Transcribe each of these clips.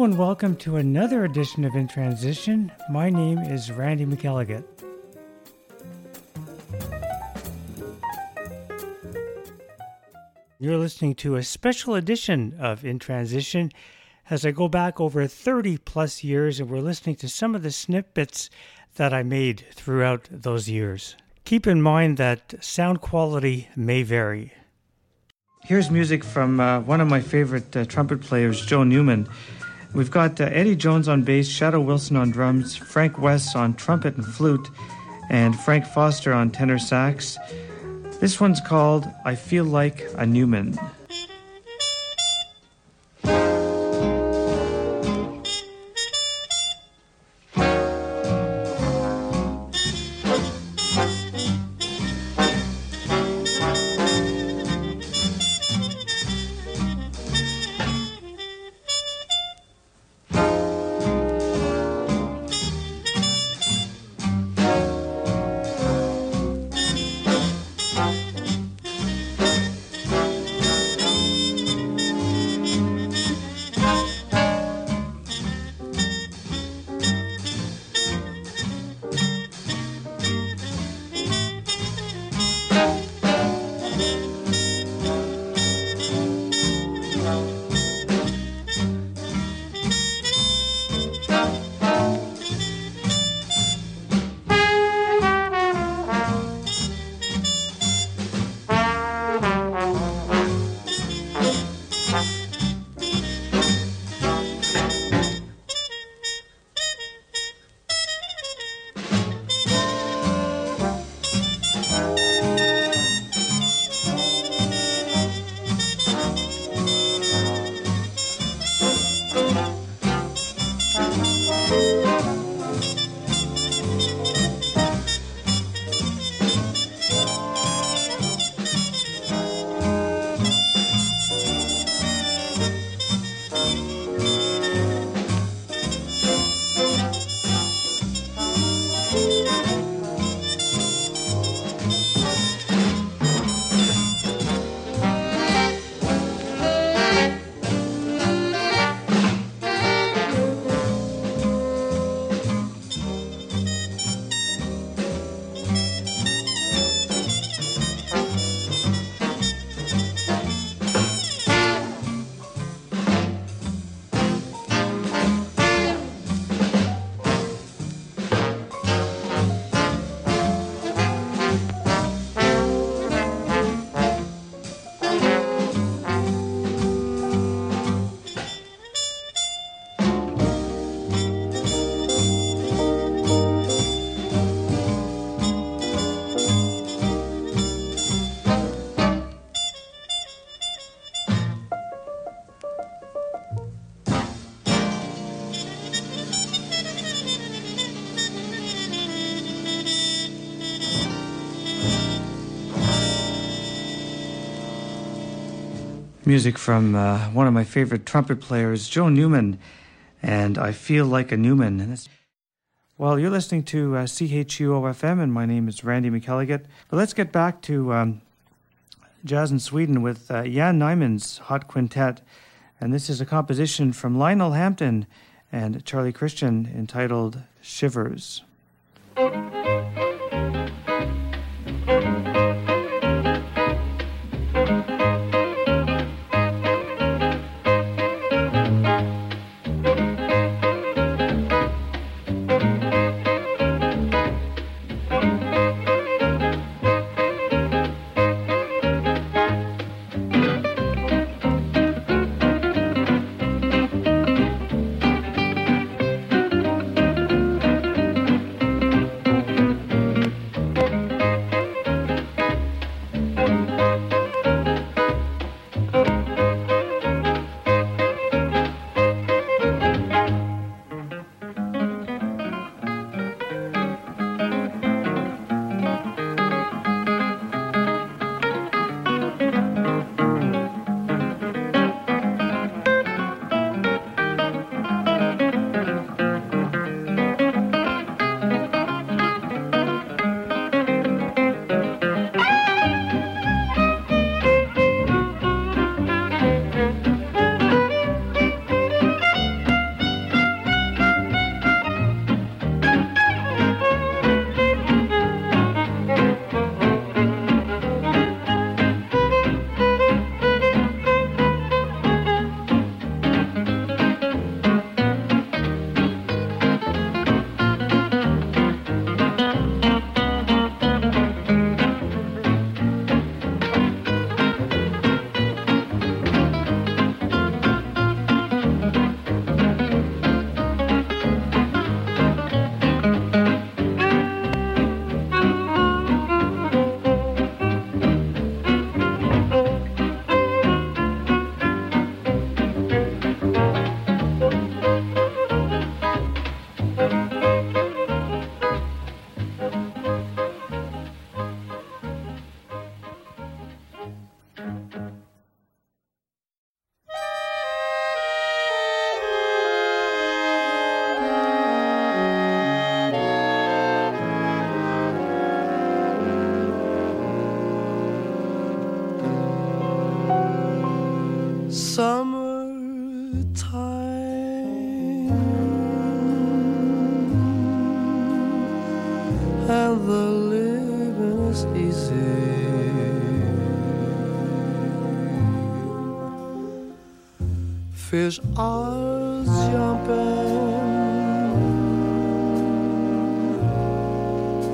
Hello and welcome to another edition of In Transition. My name is Randy McElligott. You're listening to a special edition of In Transition as I go back over 30 plus years and we're listening to some of the snippets that I made throughout those years. Keep in mind that sound quality may vary. Here's music from uh, one of my favorite uh, trumpet players, Joe Newman. We've got uh, Eddie Jones on bass, Shadow Wilson on drums, Frank Wess on trumpet and flute, and Frank Foster on tenor sax. This one's called I Feel Like a Newman. Music from uh, one of my favorite trumpet players, Joe Newman, and I Feel Like a Newman. Well, you're listening to uh, CHUO-FM, and my name is Randy McElligott. But let's get back to um, jazz in Sweden with uh, Jan Nymann's Hot Quintet. And this is a composition from Lionel Hampton and Charlie Christian entitled Shivers. Fish are jumping,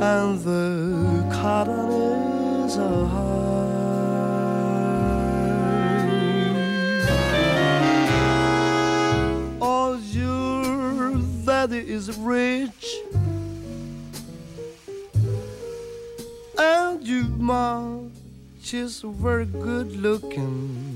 and the cotton is a high. Oh, your daddy is rich. And you, mom, she's very good looking.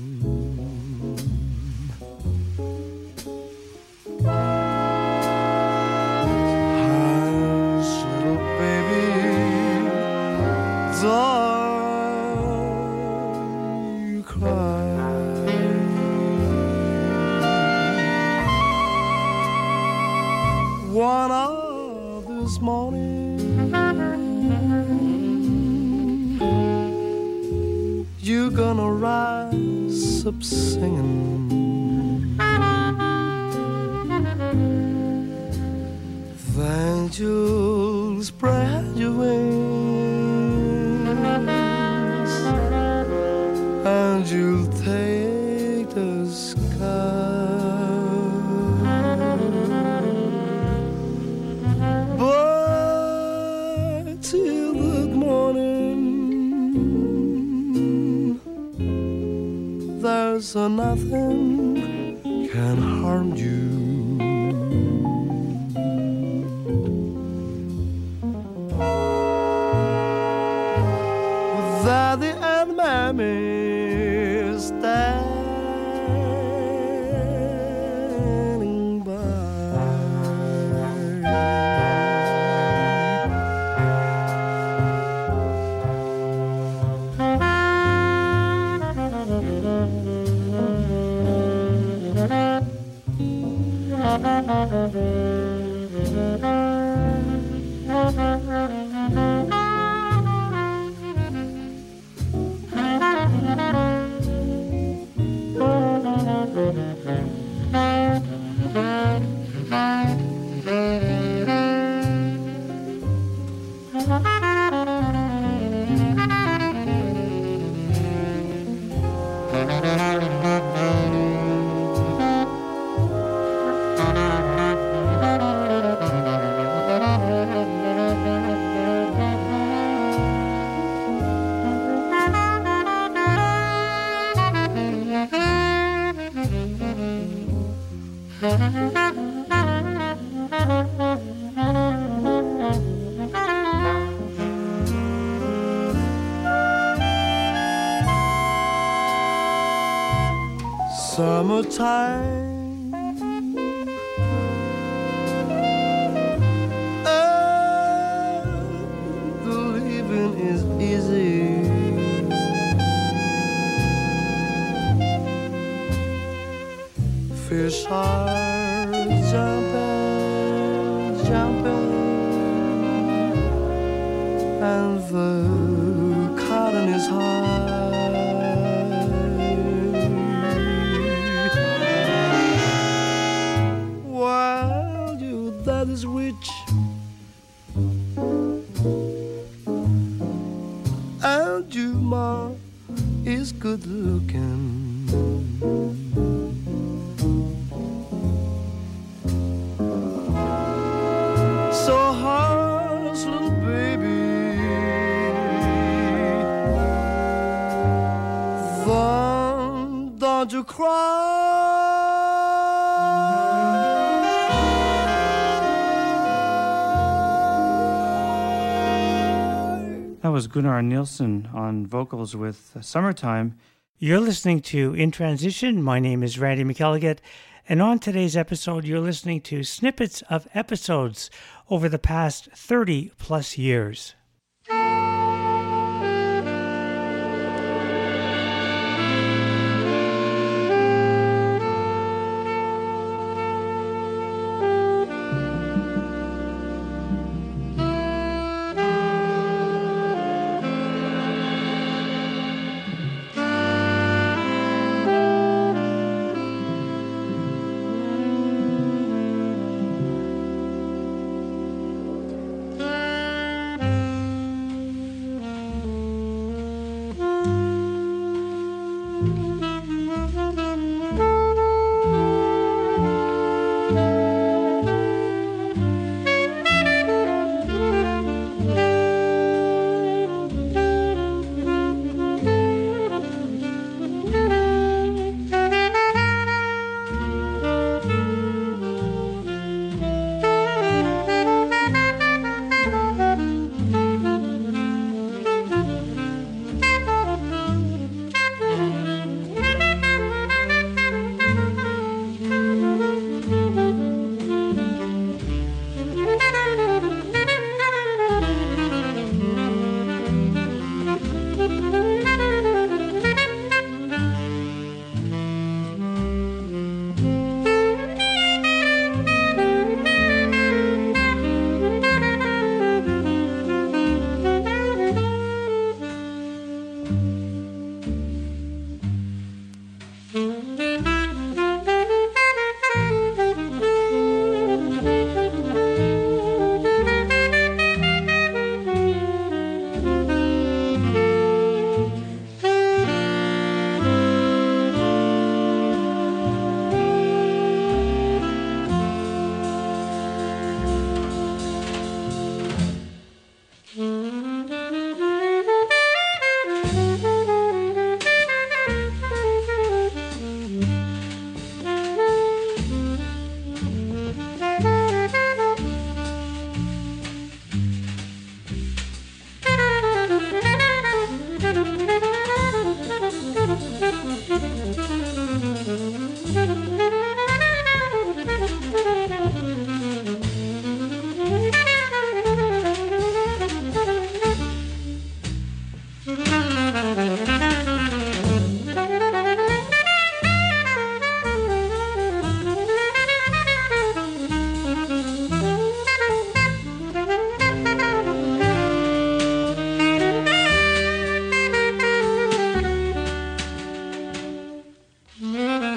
Summertime. Gunnar Nielsen on vocals with Summertime. You're listening to In Transition. My name is Randy McElligott. And on today's episode, you're listening to snippets of episodes over the past 30 plus years.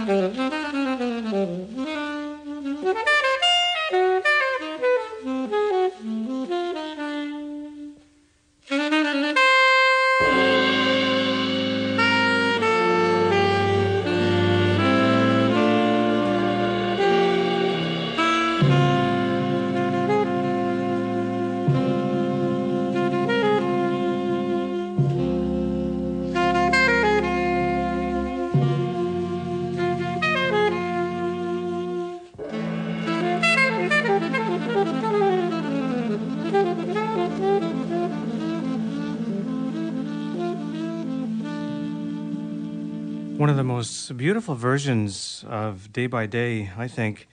One most beautiful versions of Day by Day, I think,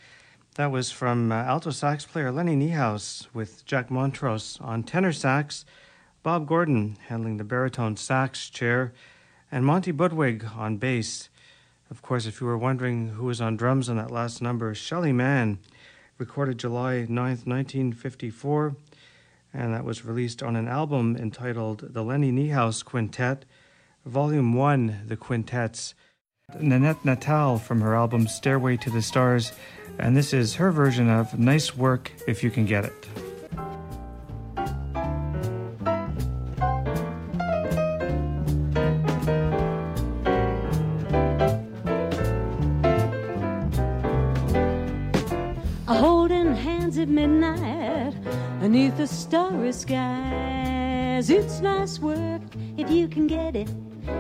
that was from uh, alto sax player Lenny Niehaus with Jack Montrose on tenor sax, Bob Gordon handling the baritone sax chair, and Monty Budwig on bass. Of course, if you were wondering who was on drums on that last number, Shelly Manne, recorded July 9th, 1954, and that was released on an album entitled The Lenny Niehaus Quintet Volume 1, The Quintets. Nanette Natal from her album Stairway to the Stars, and this is her version of Nice Work If You Can Get It. Holding hands at midnight beneath the starry skies. It's nice work if you can get it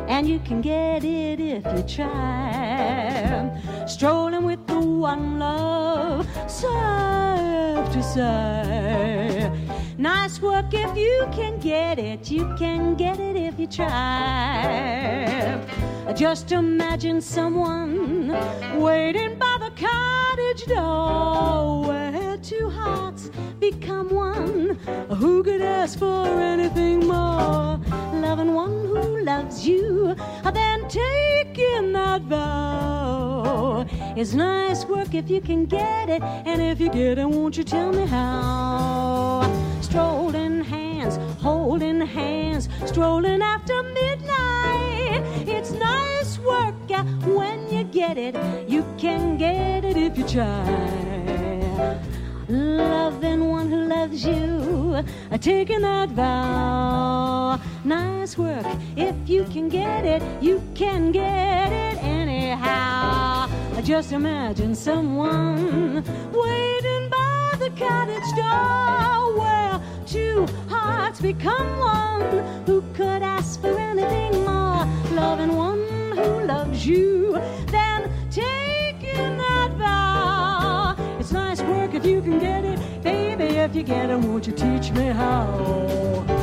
and you can get it if you try. Strolling with the one love, side to side. Nice work if you can get it, you can get it if you try. Just imagine someone waiting by the cottage door two hearts become one. Who could ask for anything more? Loving one who loves you, then taking that vow. It's nice work if you can get it, and if you get it, won't you tell me how? Strolling hands, holding hands, strolling after midnight. It's nice work when you get it. You can get it if you try. Loving one who loves you, taking that vow. Nice work if you can get it. You can get it anyhow. Just imagine someone waiting by the cottage door where two hearts become one. Who could ask for anything more? Loving one who loves you, then taking that nice work if you can get it, baby. If you get it, won't you teach me how?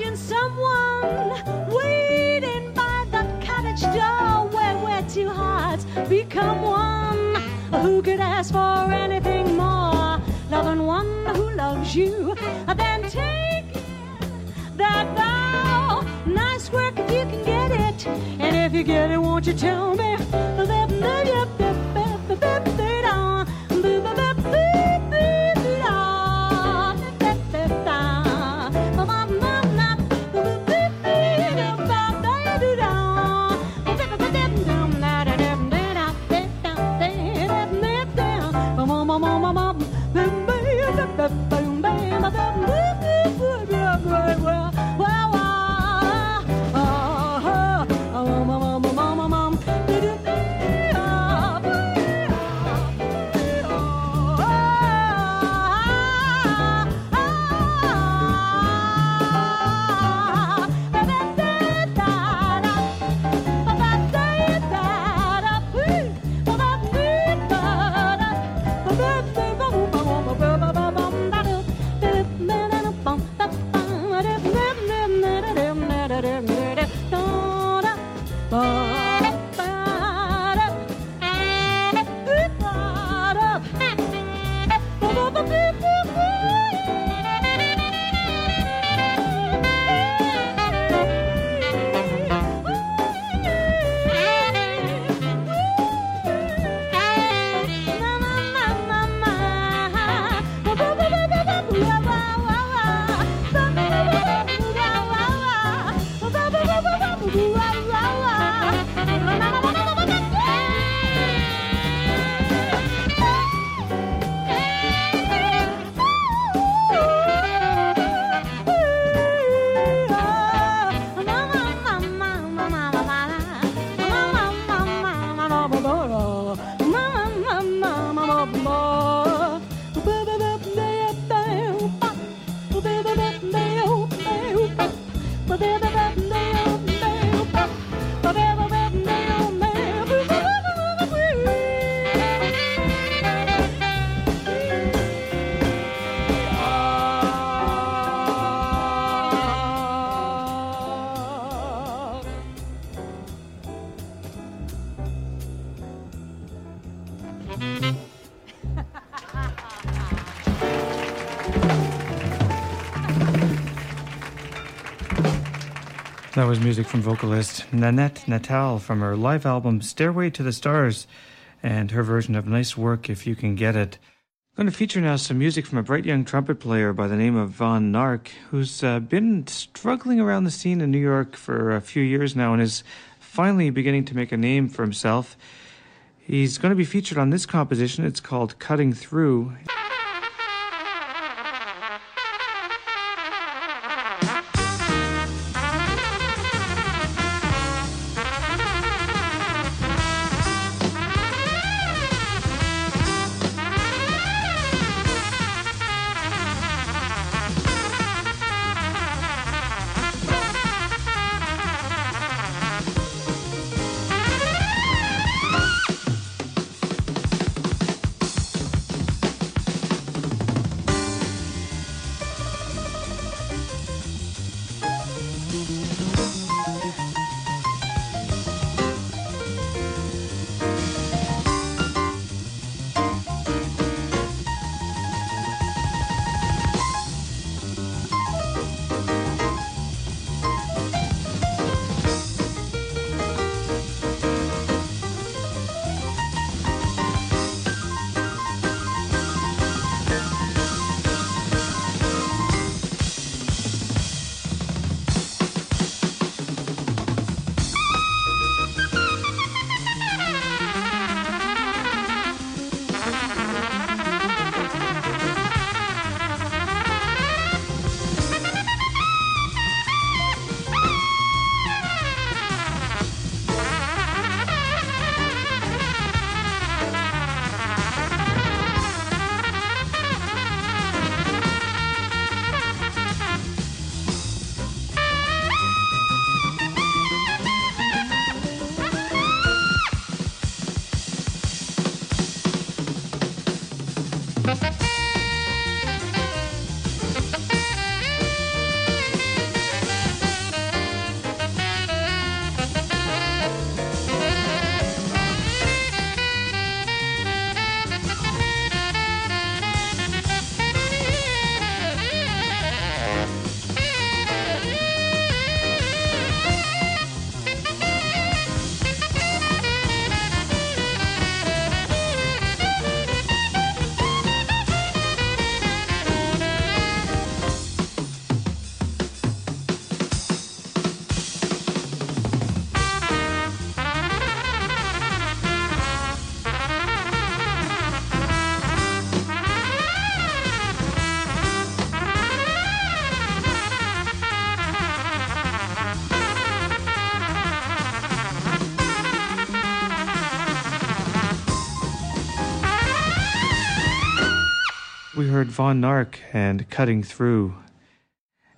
Imagine someone waiting by the cottage door where we're two hearts become one. Who could ask for anything more? Loving one who loves you, then taking that vow. Nice work if you can get it, and if you get it, won't you tell me? That was music from vocalist Nanette Natal from her live album Stairway to the Stars and her version of Nice Work If You Can Get It. I'm going to feature now some music from a bright young trumpet player by the name of Von Nark, who's uh, been struggling around the scene in New York for a few years now and is finally beginning to make a name for himself. He's going to be featured on this composition. It's called Cutting Through. Von Nark and Cutting Through.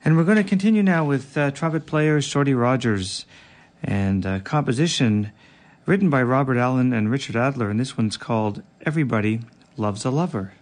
And we're going to continue now with uh, trumpet player Shorty Rogers and a composition written by Robert Allen and Richard Adler. And this one's called Everybody Loves a Lover.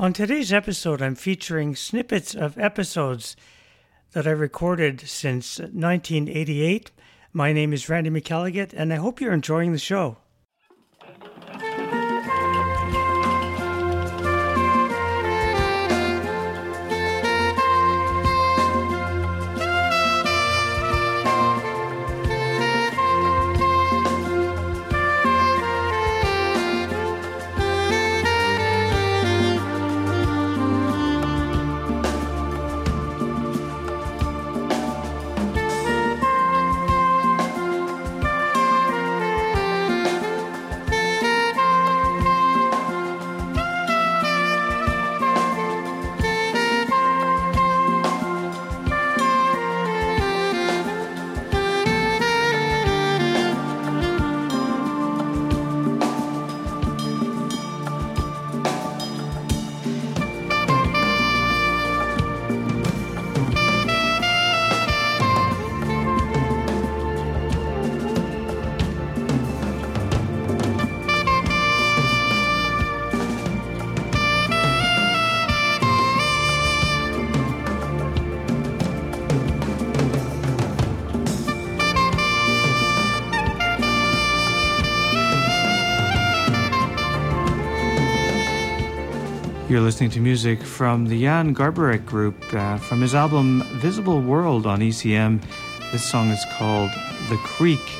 On today's episode, I'm featuring snippets of episodes that I recorded since 1988. My name is Randy McElligott, and I hope you're enjoying the show. Listening to music from the Jan Garbarek Group uh, from his album Visible World on ECM. This song is called The Creek.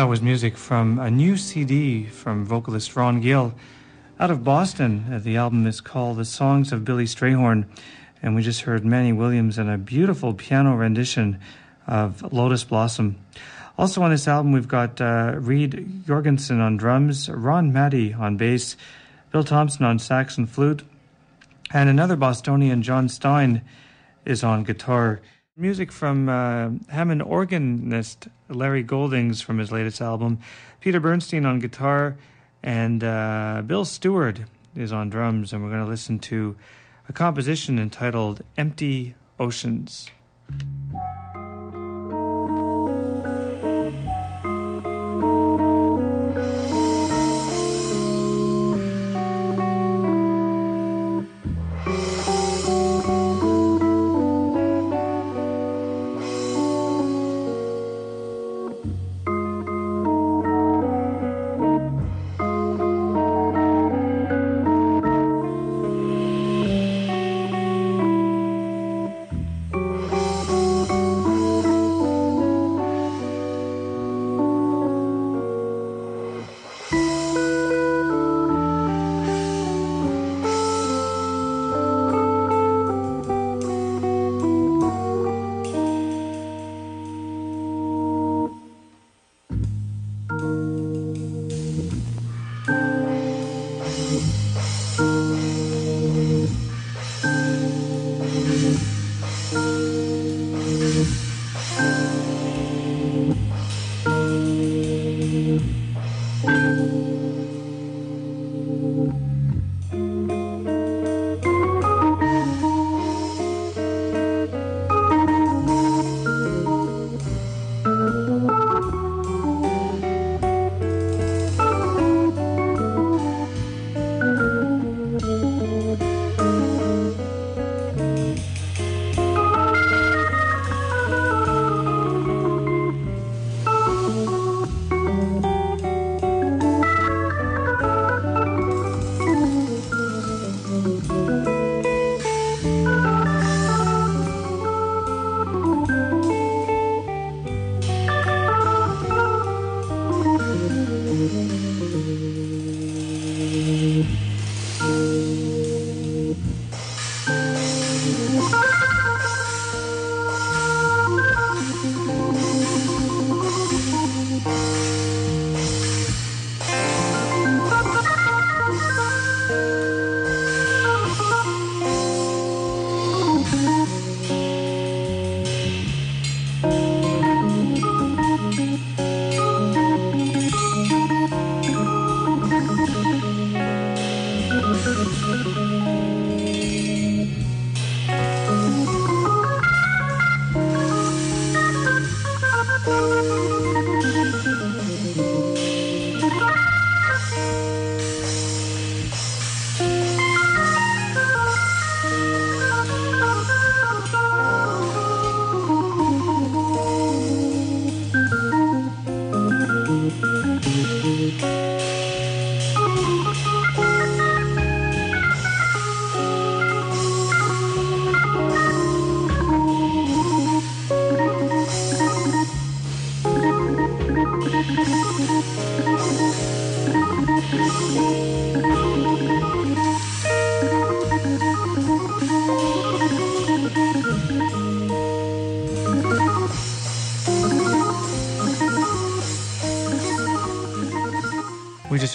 That was music from a new CD from vocalist Ron Gil out of Boston. Uh, the album is called The Songs of Billy Strayhorn, and we just heard Manny Williams and a beautiful piano rendition of Lotus Blossom. Also on this album, we've got uh, Reed Jorgensen on drums, Ron Matty on bass, Bill Thompson on sax and flute, and another Bostonian, John Stein, is on guitar. Music from uh, Hammond organist Larry Goldings from his latest album, Peter Bernstein on guitar, and uh, Bill Stewart is on drums. And we're going to listen to a composition entitled Empty Oceans.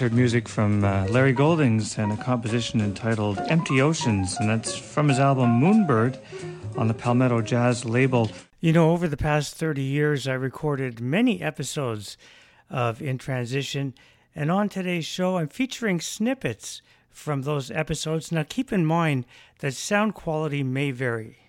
Heard music from uh, Larry Goldings and a composition entitled Empty Oceans, and that's from his album Moonbird on the Palmetto Jazz label. You know, over the past 30 years, I recorded many episodes of In Transition, and on today's show, I'm featuring snippets from those episodes. Now, keep in mind that sound quality may vary.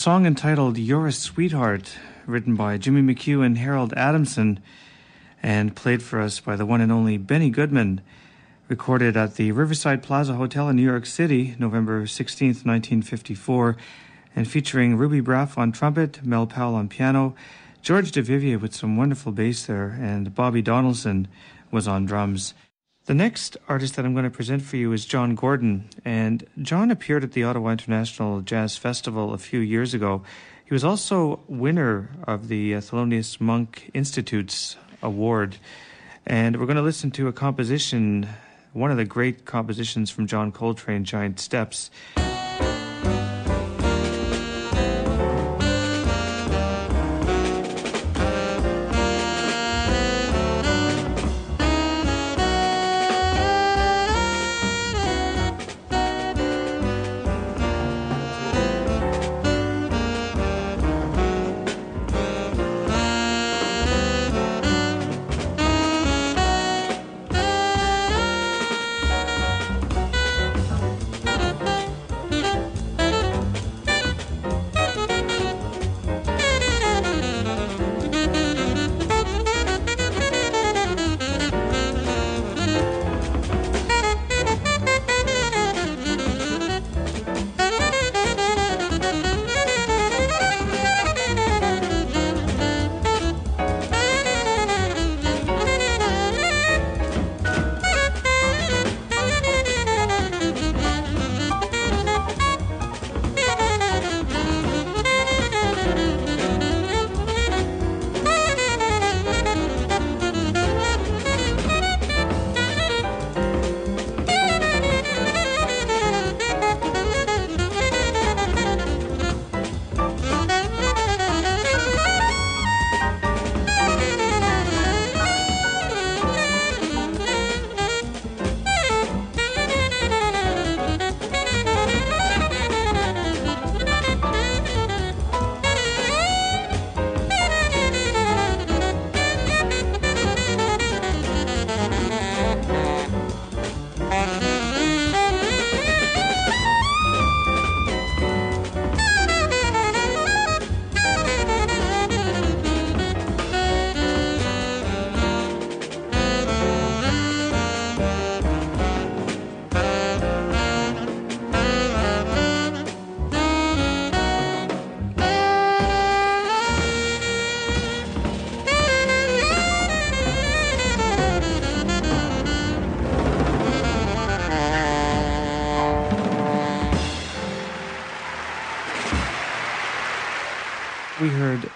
Song entitled You're a Sweetheart, written by Jimmy McHugh and Harold Adamson, and played for us by the one and only Benny Goodman. Recorded at the Riverside Plaza Hotel in New York City, November 16th, 1954, and featuring Ruby Braff on trumpet, Mel Powell on piano, George Duvivier with some wonderful bass there, and Bobby Donaldson was on drums. The next artist that I'm going to present for you is Jon Gordon, and Jon appeared at the Ottawa International Jazz Festival a few years ago. He was also winner of the Thelonious Monk Institute's award, and we're going to listen to a composition, one of the great compositions from John Coltrane, Giant Steps.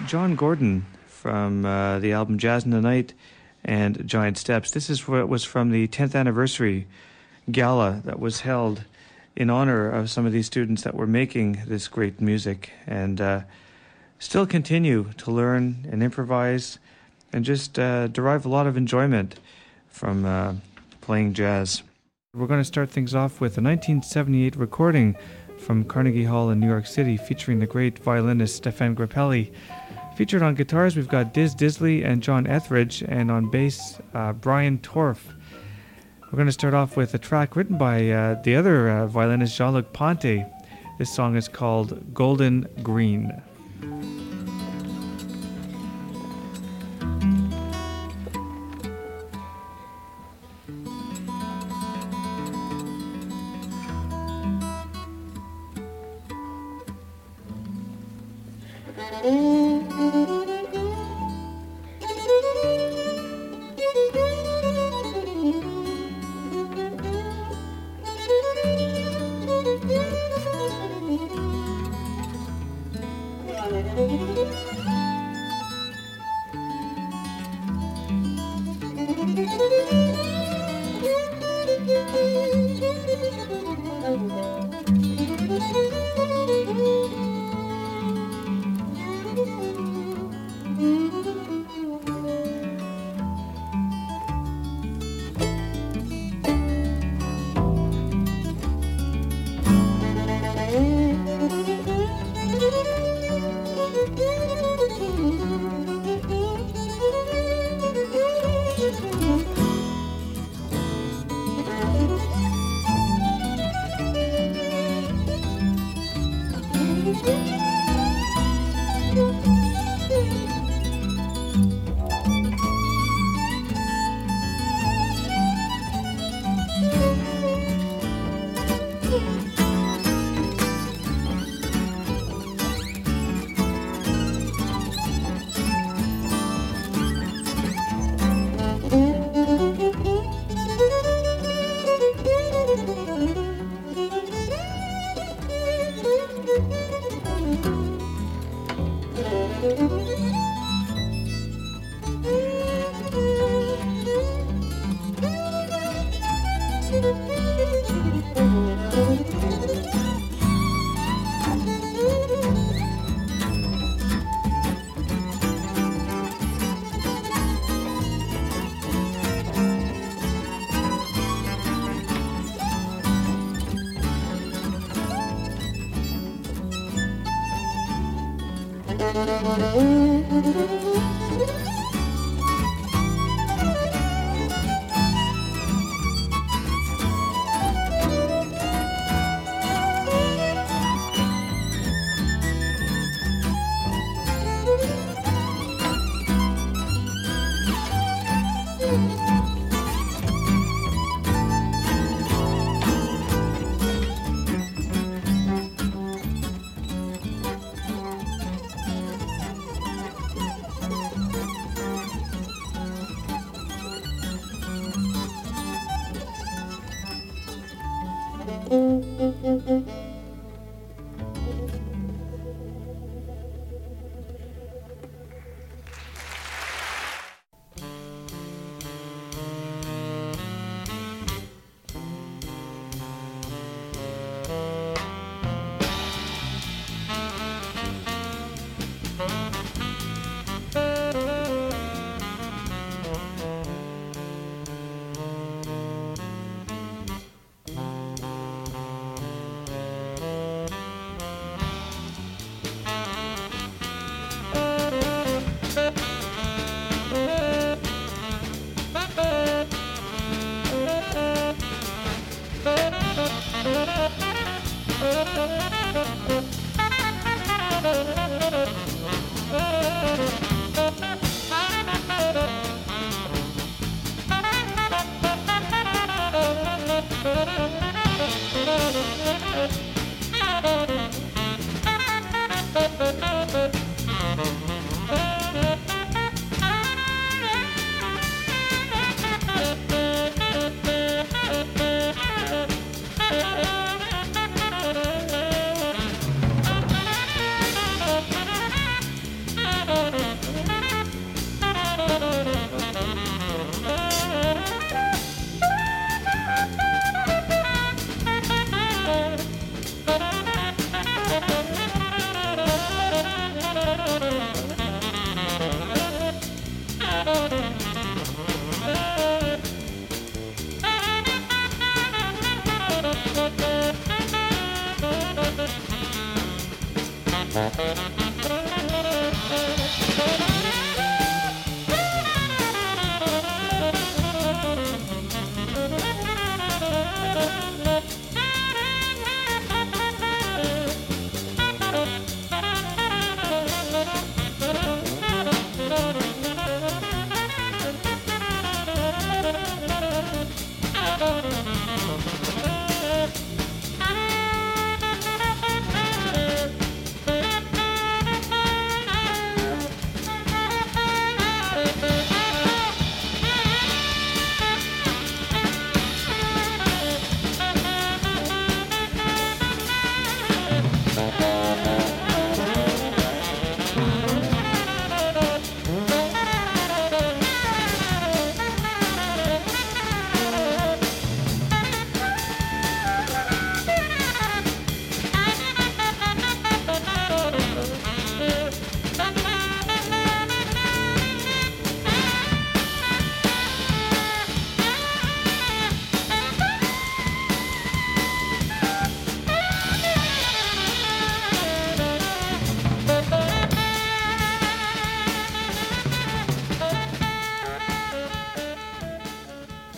Jon Gordon from uh, the album Jazz in the Night and Giant Steps. This is what was from the 10th anniversary gala that was held in honor of some of these students that were making this great music and uh, still continue to learn and improvise and just uh, derive a lot of enjoyment from uh, playing jazz. We're going to start things off with a 1978 recording from Carnegie Hall in New York City featuring the great violinist Stephane Grappelli. Featured on guitars, we've got Diz Disley and John Etheridge, and on bass, uh, Brian Torff. We're going to start off with a track written by uh, the other uh, violinist, Jean Luc Ponty. This song is called Golden Green.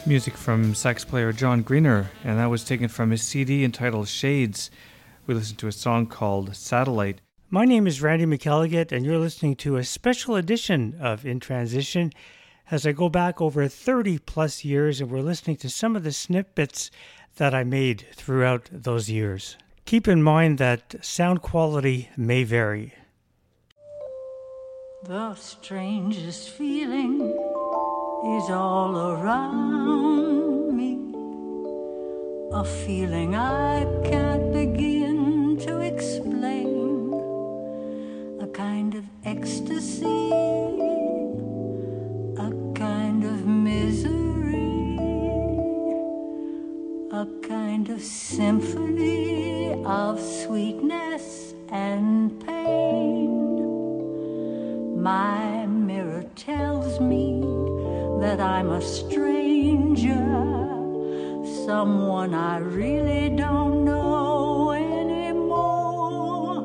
Music from sax player John Grenier, and that was taken from his CD entitled Shades. We listened to a song called Satellite. My name is Randy McElligott, and you're listening to a special edition of In Transition as I go back over 30 plus years and we're listening to some of the snippets that I made throughout those years. Keep in mind that sound quality may vary. The strangest feeling is all around me. A feeling I can't begin to explain. A kind of ecstasy, a kind of misery, a kind of symphony of sweetness and pain. My mirror tells me that I'm a stranger, someone I really don't know anymore.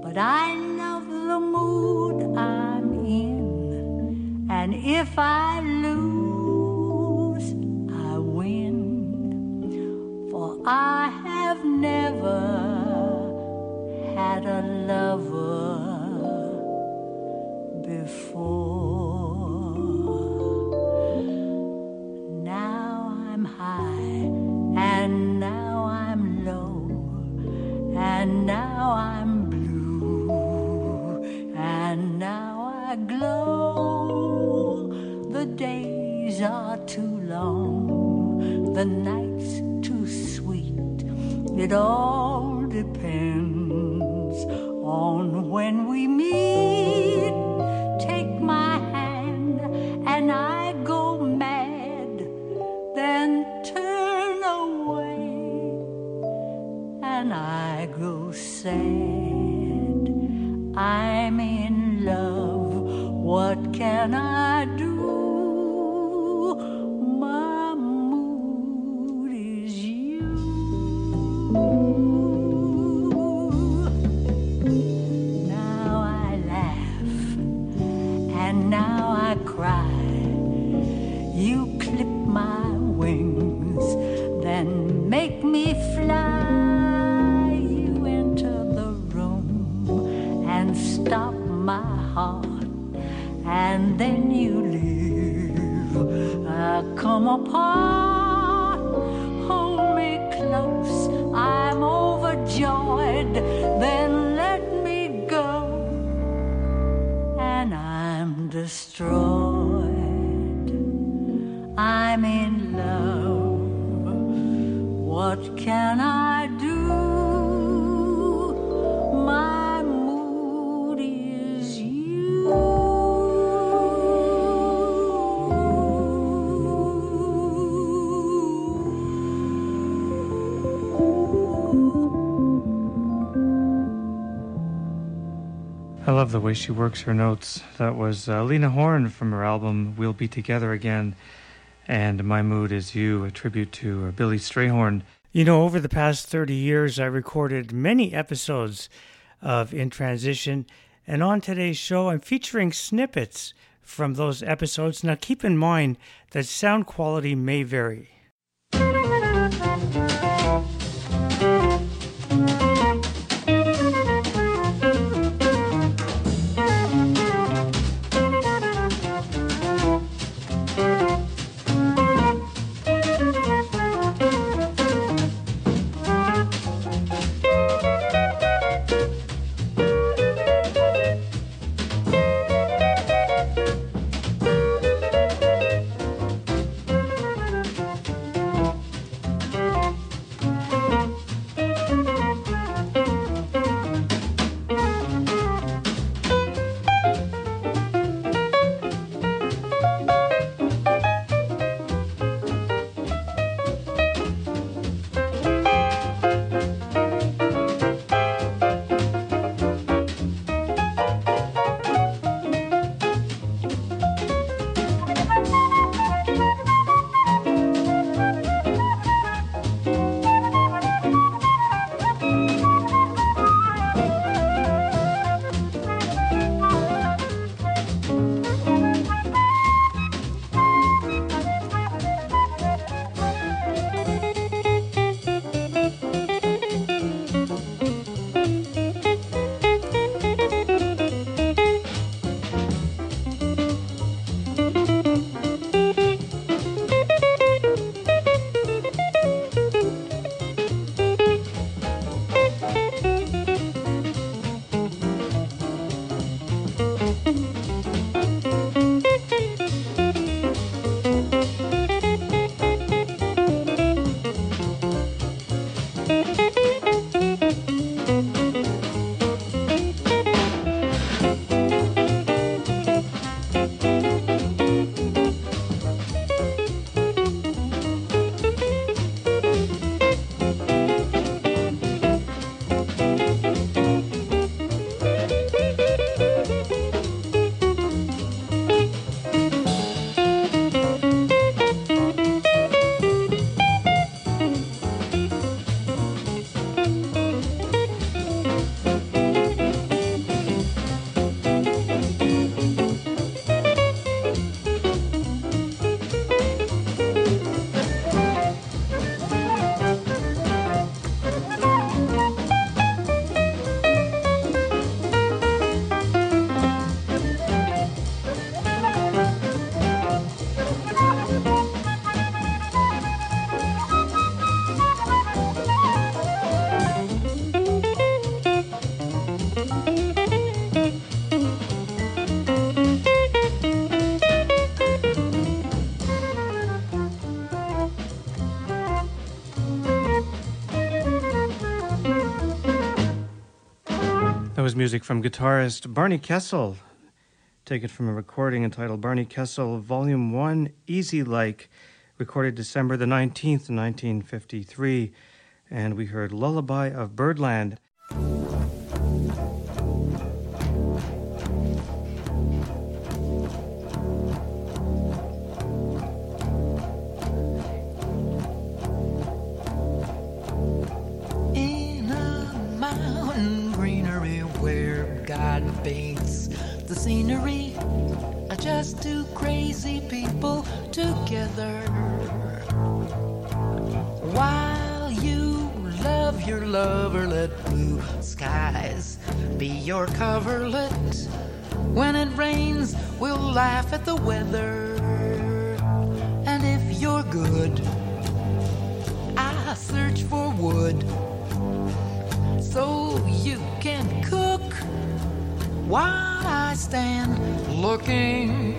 But I love the mood I'm in, and if I lose, I win. For I have never had a lover before. And now I'm blue, and now I glow. The days are too long, the nights too sweet. It all depends on when we meet. And I grow sad. I'm in love, what can I do? My mood is you. Now I laugh and now I cry. You and then you leave. I come apart. Hold me close, I'm overjoyed. Then let me go and I'm destroyed. I'm in love. What can I I love the way she works her notes. That was uh, Lena Horne from her album We'll Be Together Again, and My Mood Is You, a tribute to uh, Billy Strayhorn. You know, over the past 30 years, I recorded many episodes of In Transition, and on today's show, I'm featuring snippets from those episodes. Now, keep in mind that sound quality may vary. Music from guitarist Barney Kessel, taken from a recording entitled Barney Kessel Volume 1 Easy Like, recorded December the 19th, 1953. And we heard Lullaby of Birdland. Coverlet. When it rains, we'll laugh at the weather. And if you're good, I search for wood so you can cook while I stand looking.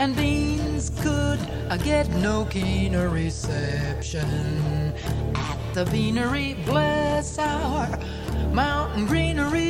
And beans could I get no keener reception at the beanery. Bless our mountain greenery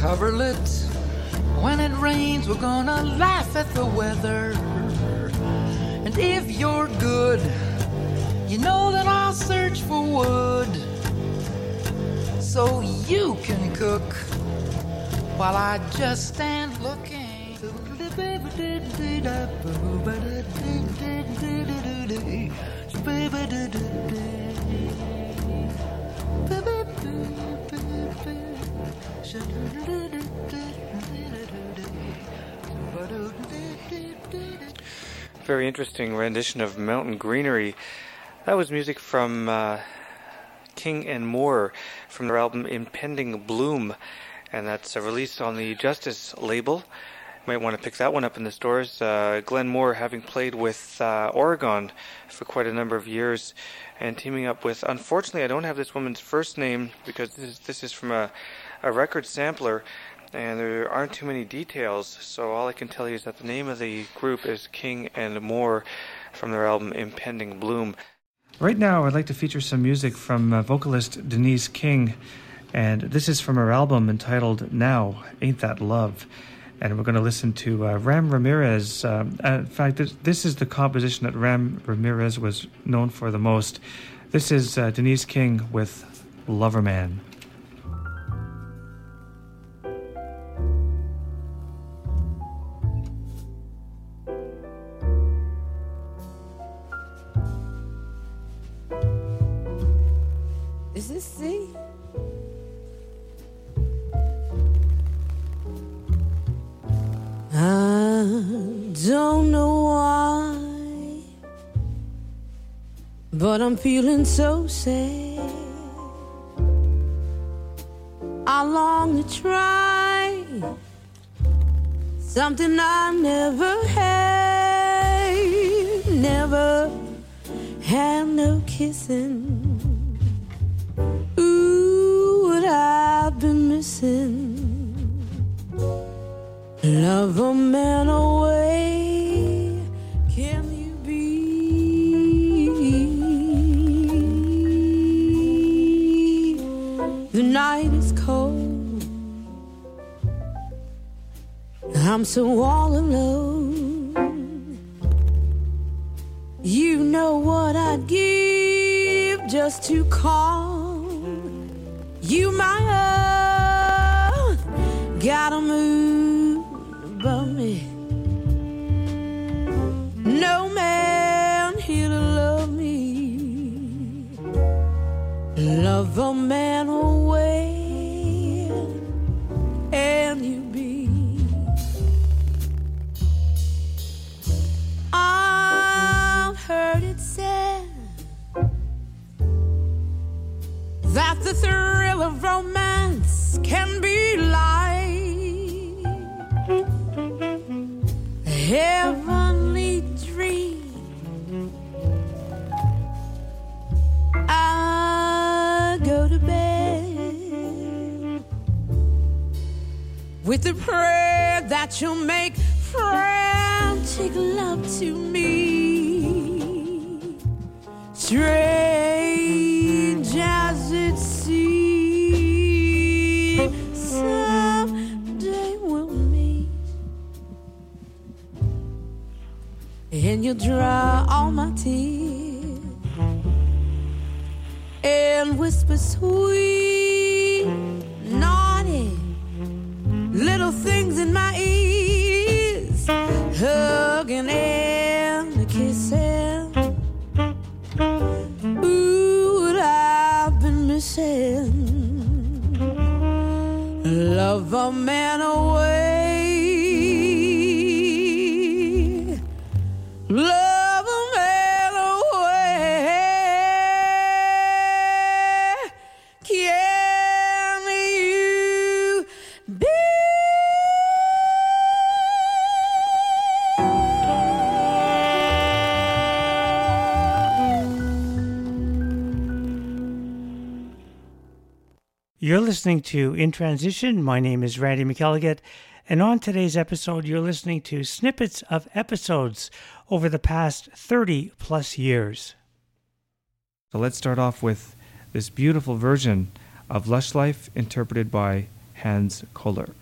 coverlet. When it rains, we're gonna laugh at the weather. And if you're good, you know that I'll search for wood so you can cook while I just stand looking. Very interesting rendition of Mountain Greenery. That was music from uh, King and Moore from their album Impending Bloom, and that's uh, released on the Justice label. You might want to pick that one up in the stores. Uh, Glenn Moore, having played with uh, Oregon for quite a number of years, and teaming up with. Unfortunately, I don't have this woman's first name because this is, this is from a, a record sampler, and there aren't too many details. So all I can tell you is that the name of the group is King and Moore from their album Impending Bloom. Right now, I'd like to feature some music from uh, vocalist Denise King, and this is from her album entitled Now Ain't That Love. And we're going to listen to uh, Ram Ramirez. Um, uh, in fact, this, this, is the composition that Ram Ramirez was known for the most. This is uh, Denise King with Loverman. I don't know why, but I'm feeling so sad. I long to try something I never had, never had no kissing. Ooh, what I've been missing. Love a man away. Can you be? The night is cold. I'm so all alone. You know what I'd give just to call you my own. Gotta move No man here to love me. Love a man away, and you be. I've heard it said that the thrill of romance can be like a with the prayer that you'll make frantic love to me. Strange as it seems, someday we'll meet, and you'll dry all my tears and whisper sweet, You're listening to In Transition. My name is Randy McElligott. And on today's episode, you're listening to snippets of episodes over the past 30 plus years. So let's start off with this beautiful version of Lush Life interpreted by Hans Koller.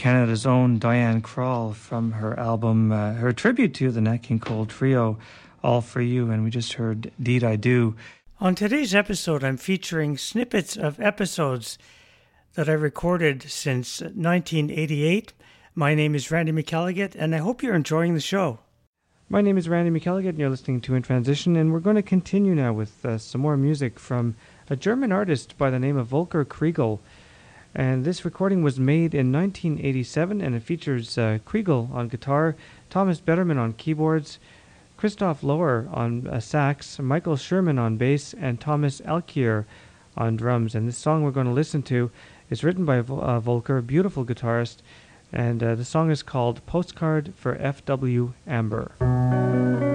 Canada's own Diana Krall from her album, uh, her tribute to the Nat King Cole Trio, All For You, and we just heard Deed I Do. On today's episode, I'm featuring snippets of episodes that I recorded since 1988. My name is Randy McElligott, and I hope you're enjoying the show. My name is Randy McElligott, and you're listening to In Transition, and we're going to continue now with uh, some more music from a German artist by the name of Volker Kriegel. And this recording was made in 1987, and it features uh, Kriegel on guitar, Thomas Betterman on keyboards, Christoph Lohr on uh, sax, Michael Sherman on bass, and Thomas Alkier on drums. And this song we're going to listen to is written by uh, Volker, beautiful guitarist, and uh, the song is called Postcard for F.W. Amber.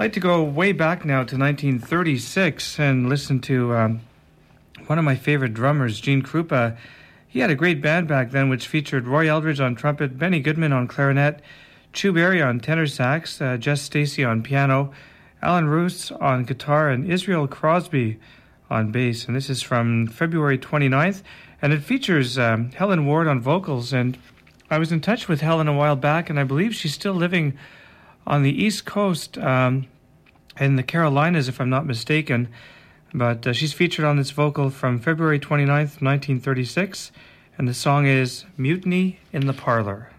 Like to go way back now to 1936 and listen to um, one of my favorite drummers, Gene Krupa. He had a great band back then, which featured Roy Eldridge on trumpet, Benny Goodman on clarinet, Chu Berry on tenor sax, uh, Jess Stacy on piano, Allen Reuss on guitar, and Israel Crosby on bass. And this is from February 29th, and it features um, Helen Ward on vocals. And I was in touch with Helen a while back, and I believe she's still living on the East Coast um, in the Carolinas, if I'm not mistaken. But uh, she's featured on this vocal from February 29th, 1936, and the song is Mutiny in the Parlor.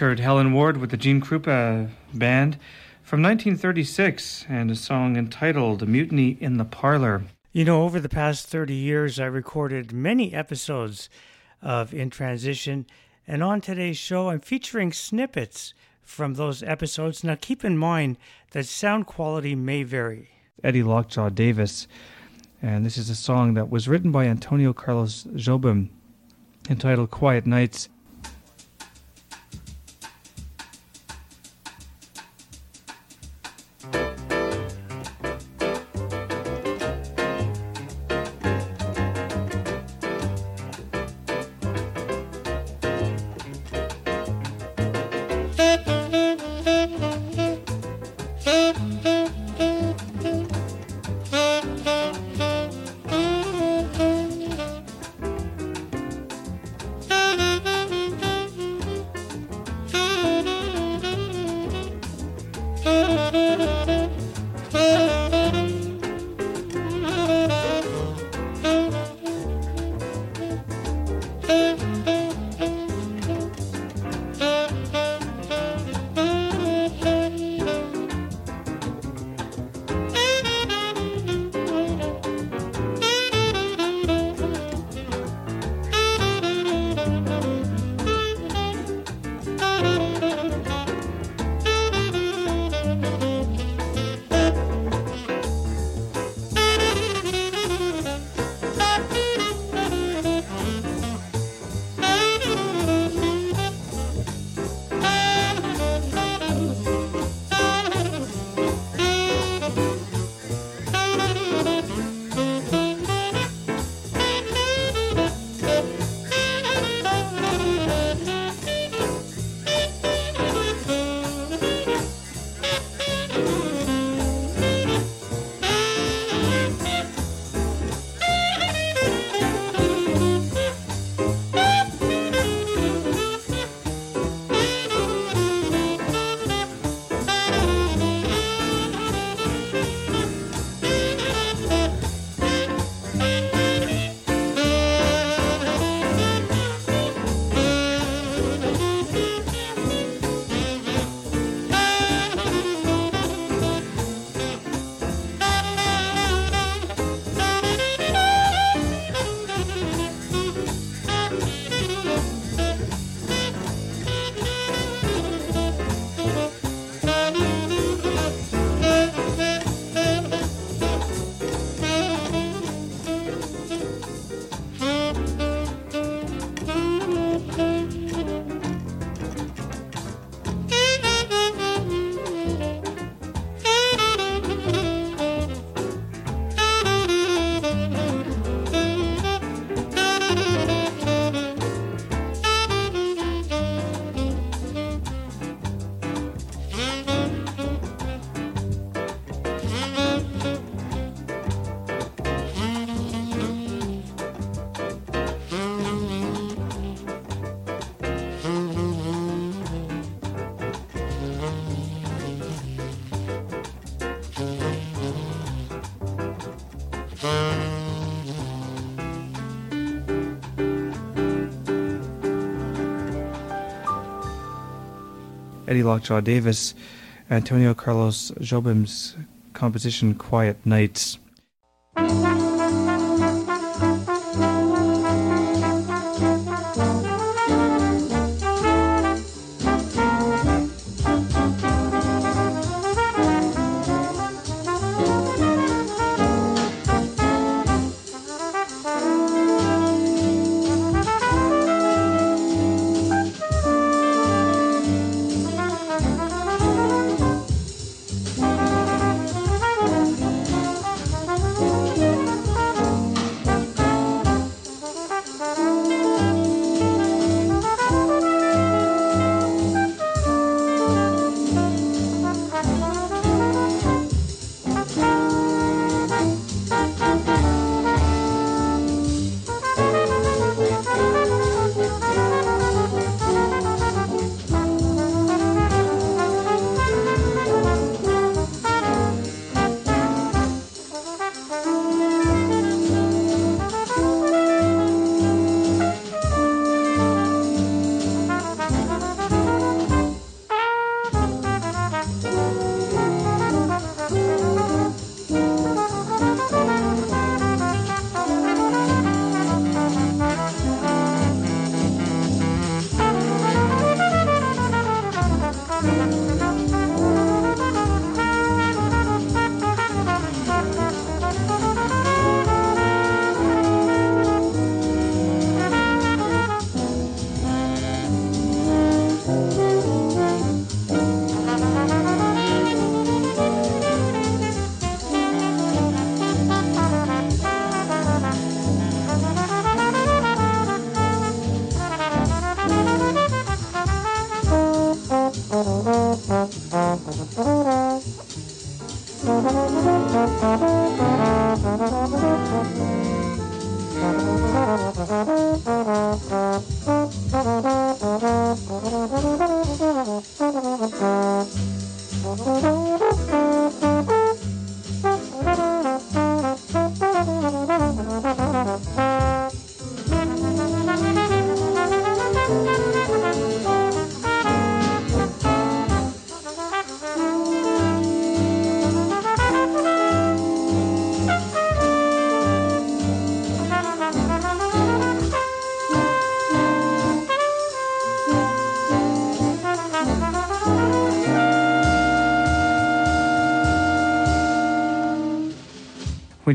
Heard Helen Ward with the Gene Krupa Band from 1936 and a song entitled Mutiny in the Parlor. You know, over the past 30 years, I recorded many episodes of In Transition, and on today's show, I'm featuring snippets from those episodes. Now, keep in mind that sound quality may vary. Eddie Lockjaw Davis, and this is a song that was written by Antonio Carlos Jobim entitled Quiet Nights. Eddie Lockjaw Davis, Antonio Carlos Jobim's composition Quiet Nights.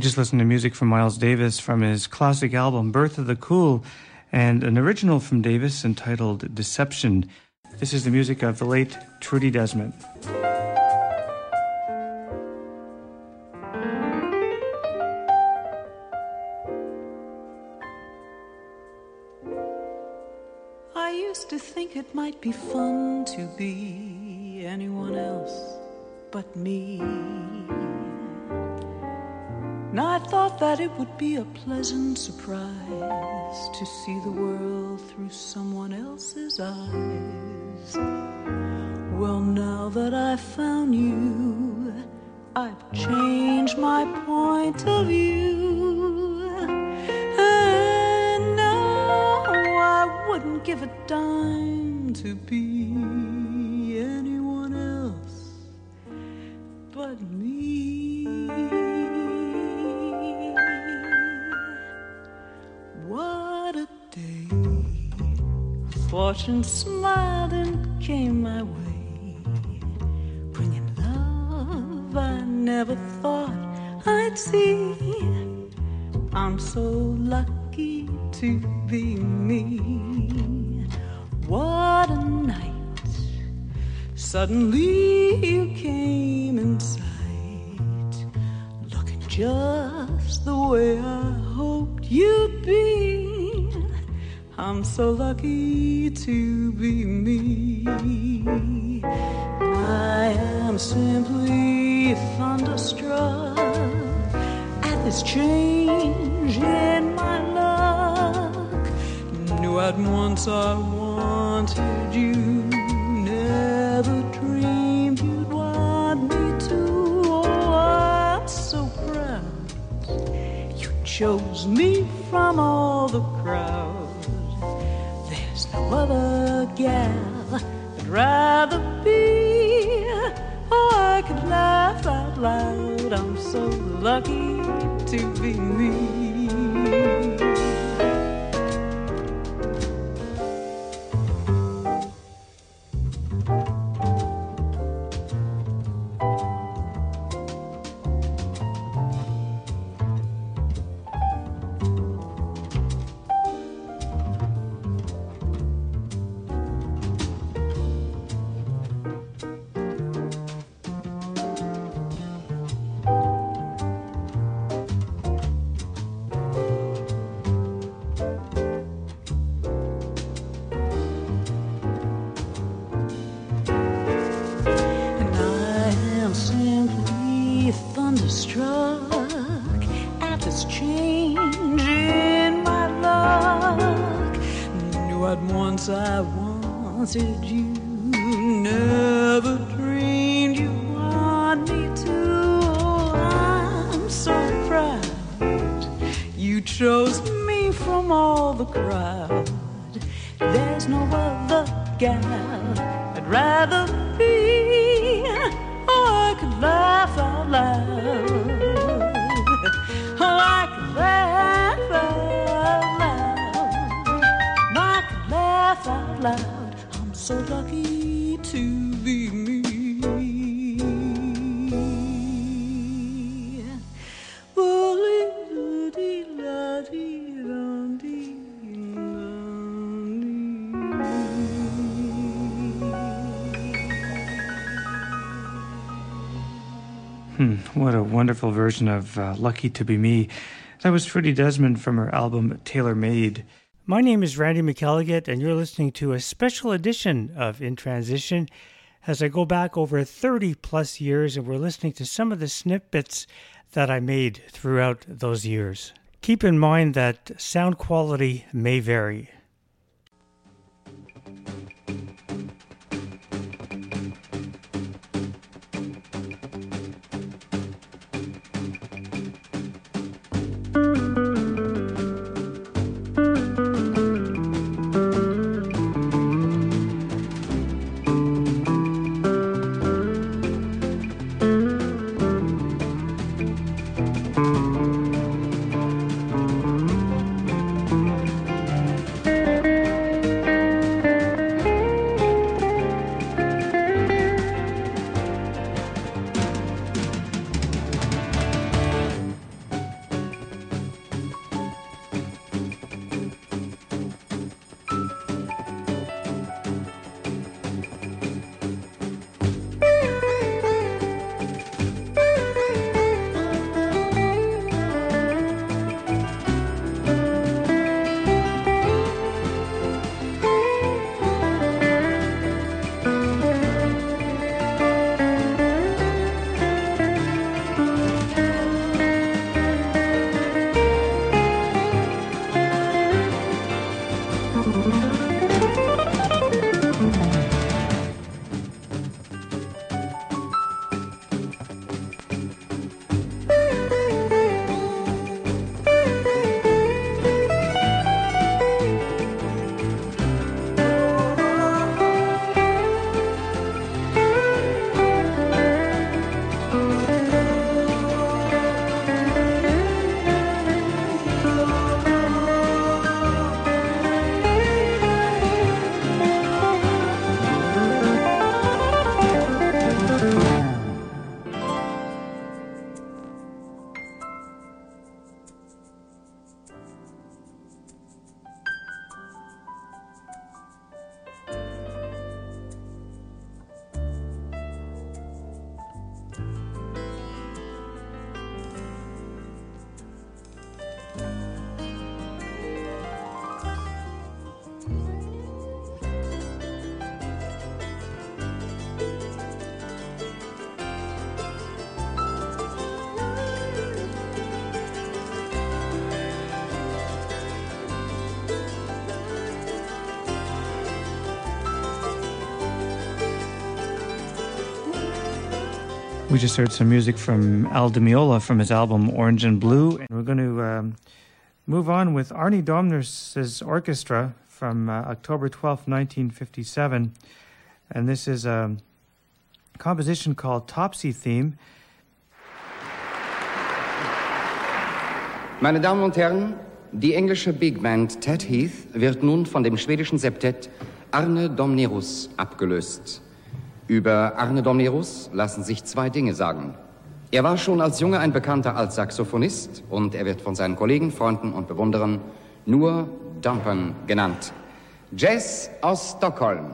Just listened to music from Miles Davis from his classic album Birth of the Cool and an original from Davis entitled Deception. This is the music of the late Trudy Desmond. That it would be a pleasant surprise to see the world through someone else's eyes. Well, now that I've found you, I've changed my point of view. And now I wouldn't give a dime to be Fortune smiled and came my way, bringing love I never thought I'd see. I'm so lucky to be me. What a night. Suddenly you came in sight, looking just the way I hoped you'd be. I'm so lucky to be me. I am simply thunderstruck at this change in my luck. Knew at once I wanted you, never dreamed you'd want me to. Oh, I'm so proud you chose me from all gal I'd rather be. Oh, I could laugh out loud. I'm so lucky to be me. Wonderful version of uh, Lucky to Be Me. That was Trudy Desmond from her album Tailor Made. My name is Randy McElligott, and you're listening to a special edition of In Transition as I go back over 30 plus years and we're listening to some of the snippets that I made throughout those years. Keep in mind that sound quality may vary. Just heard some music from Al Di Meola from his album Orange and Blue. And we're going to um, move on with Arnie Domnerus orchestra from uh, October 12, 1957. And this is a composition called Topsy Theme. Meine Damen und Herren, die englische Big Band Ted Heath wird nun von dem schwedischen Septett Arne Domnerus abgelöst. Über Arne Domnerus lassen sich zwei Dinge sagen. Er war schon als Junge ein bekannter Altsaxophonist und er wird von seinen Kollegen, Freunden und Bewunderern nur Dumpen genannt. Jazz aus Stockholm.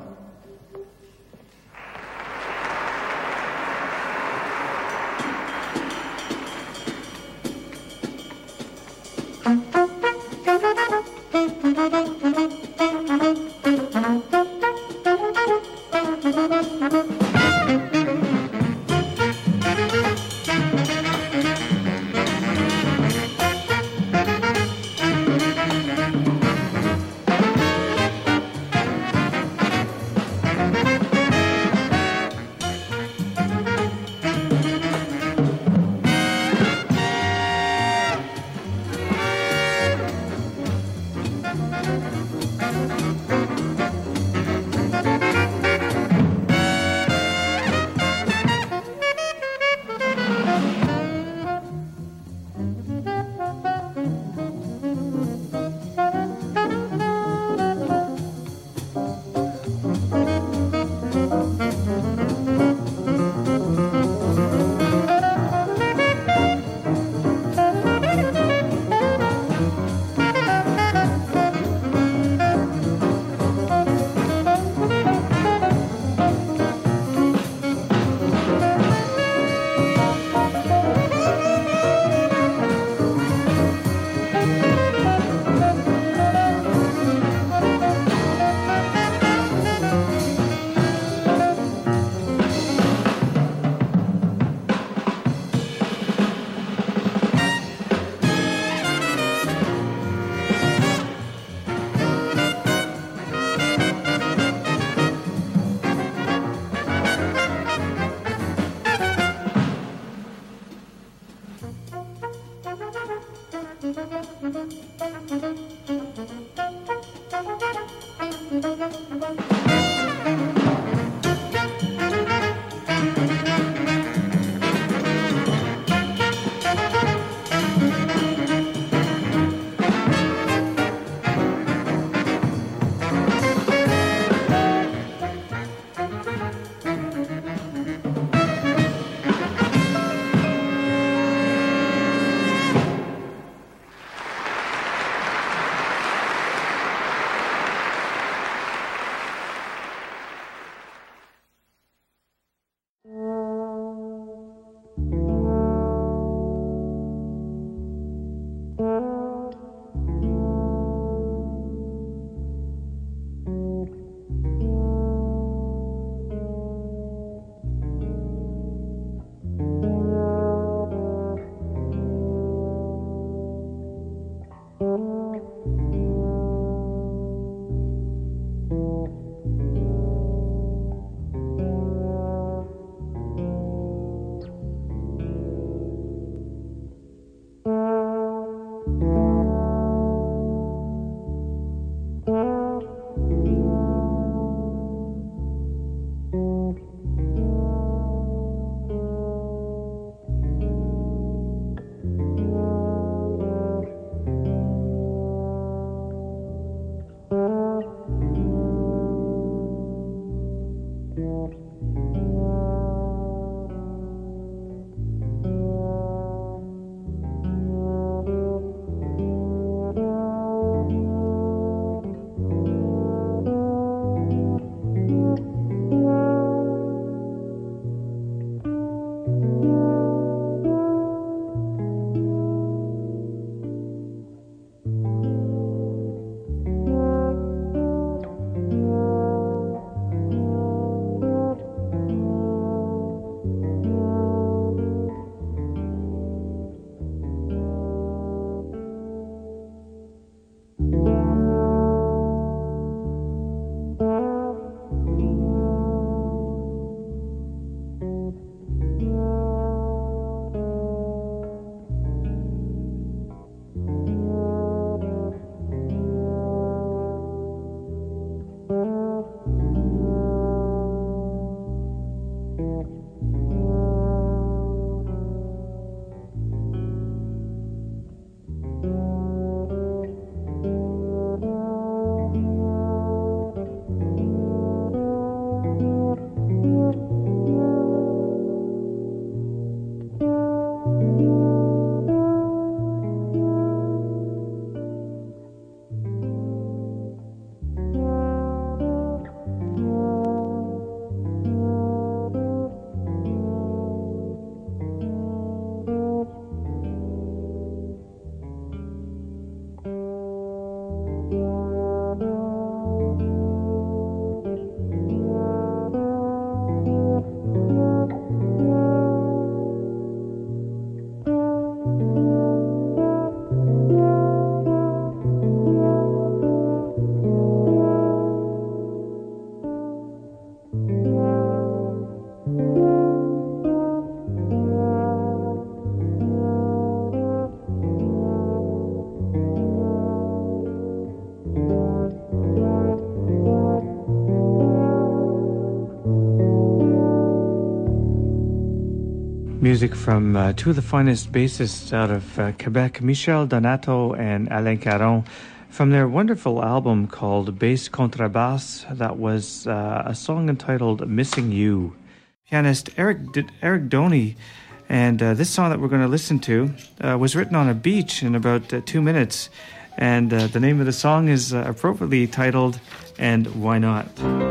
Music from uh, two of the finest bassists out of uh, Quebec, Michel Donato and Alain Caron, from their wonderful album called Bass Contrabass. That was uh, a song entitled Missing You. Pianist Eric, D- Eric Doney, and uh, this song that we're going to listen to uh, was written on a beach in about uh, two minutes. And the name of the song is appropriately titled And Why Not?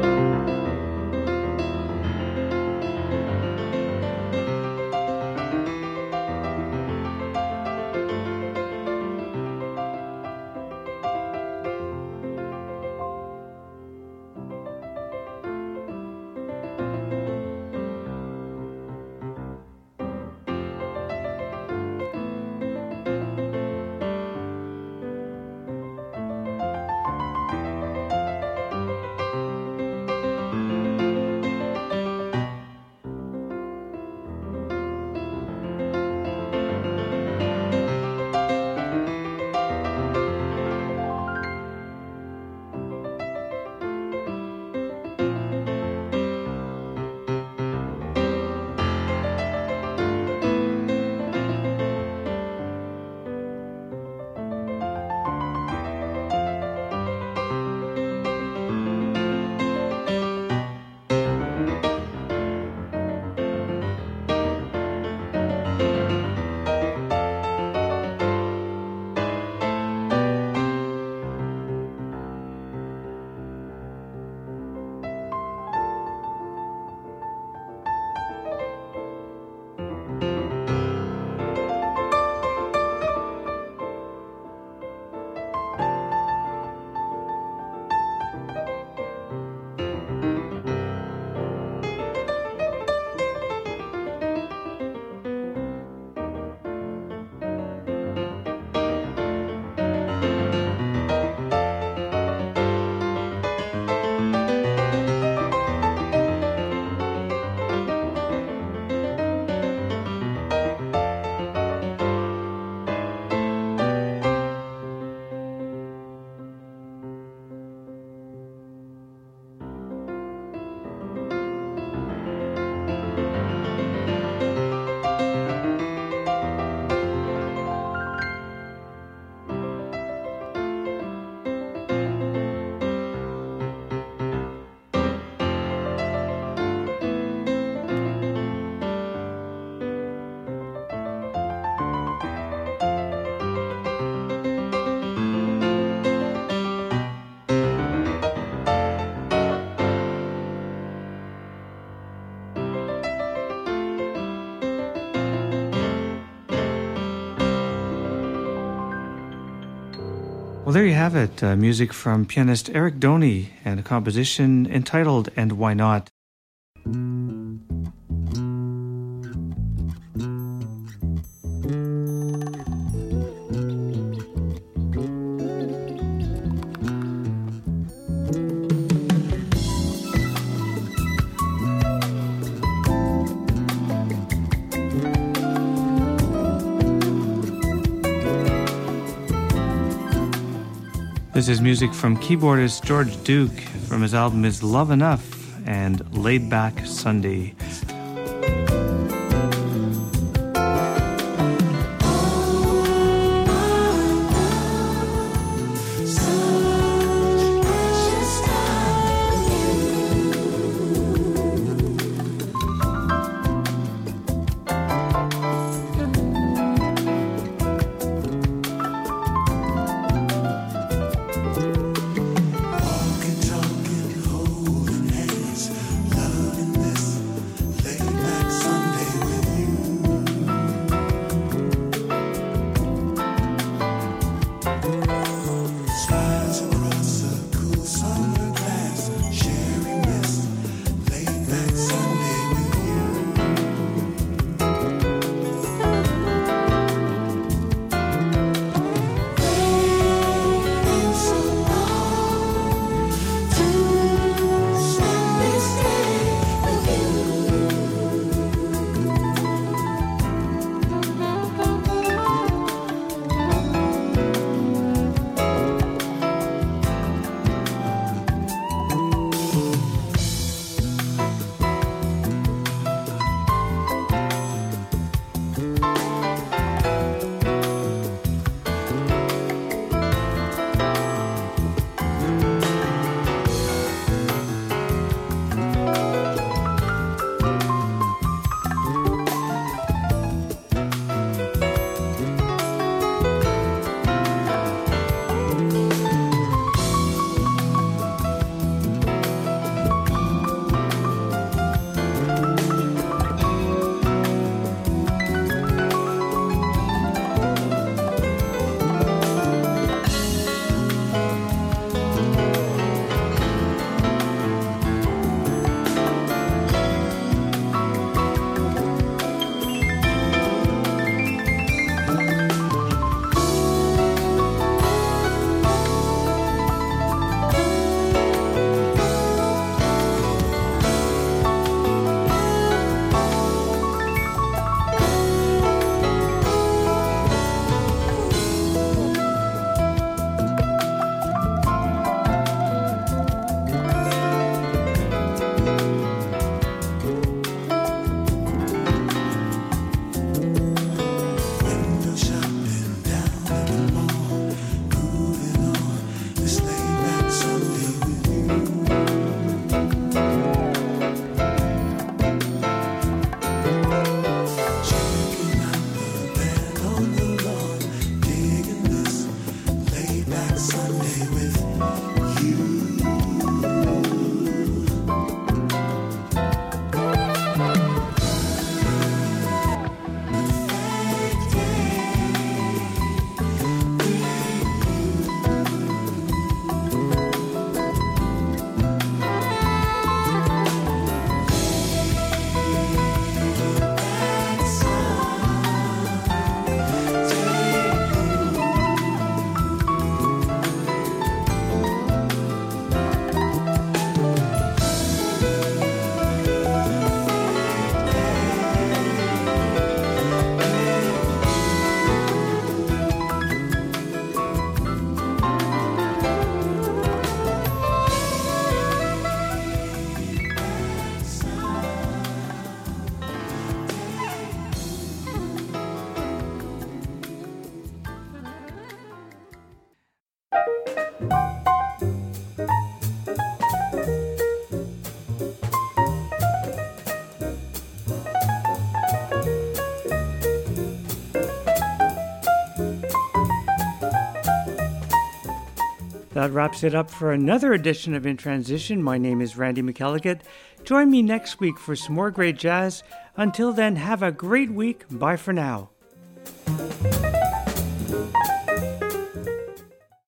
Well, there you have it. Uh, music from pianist Eric Doney and a composition entitled And Why Not? Is music from keyboardist George Duke from his album Is Love Enough and Laid Back Sunday. That wraps it up for another edition of In Transition. My name is Randy McElligott. Join me next week for some more great jazz. Until then, have a great week. Bye for now.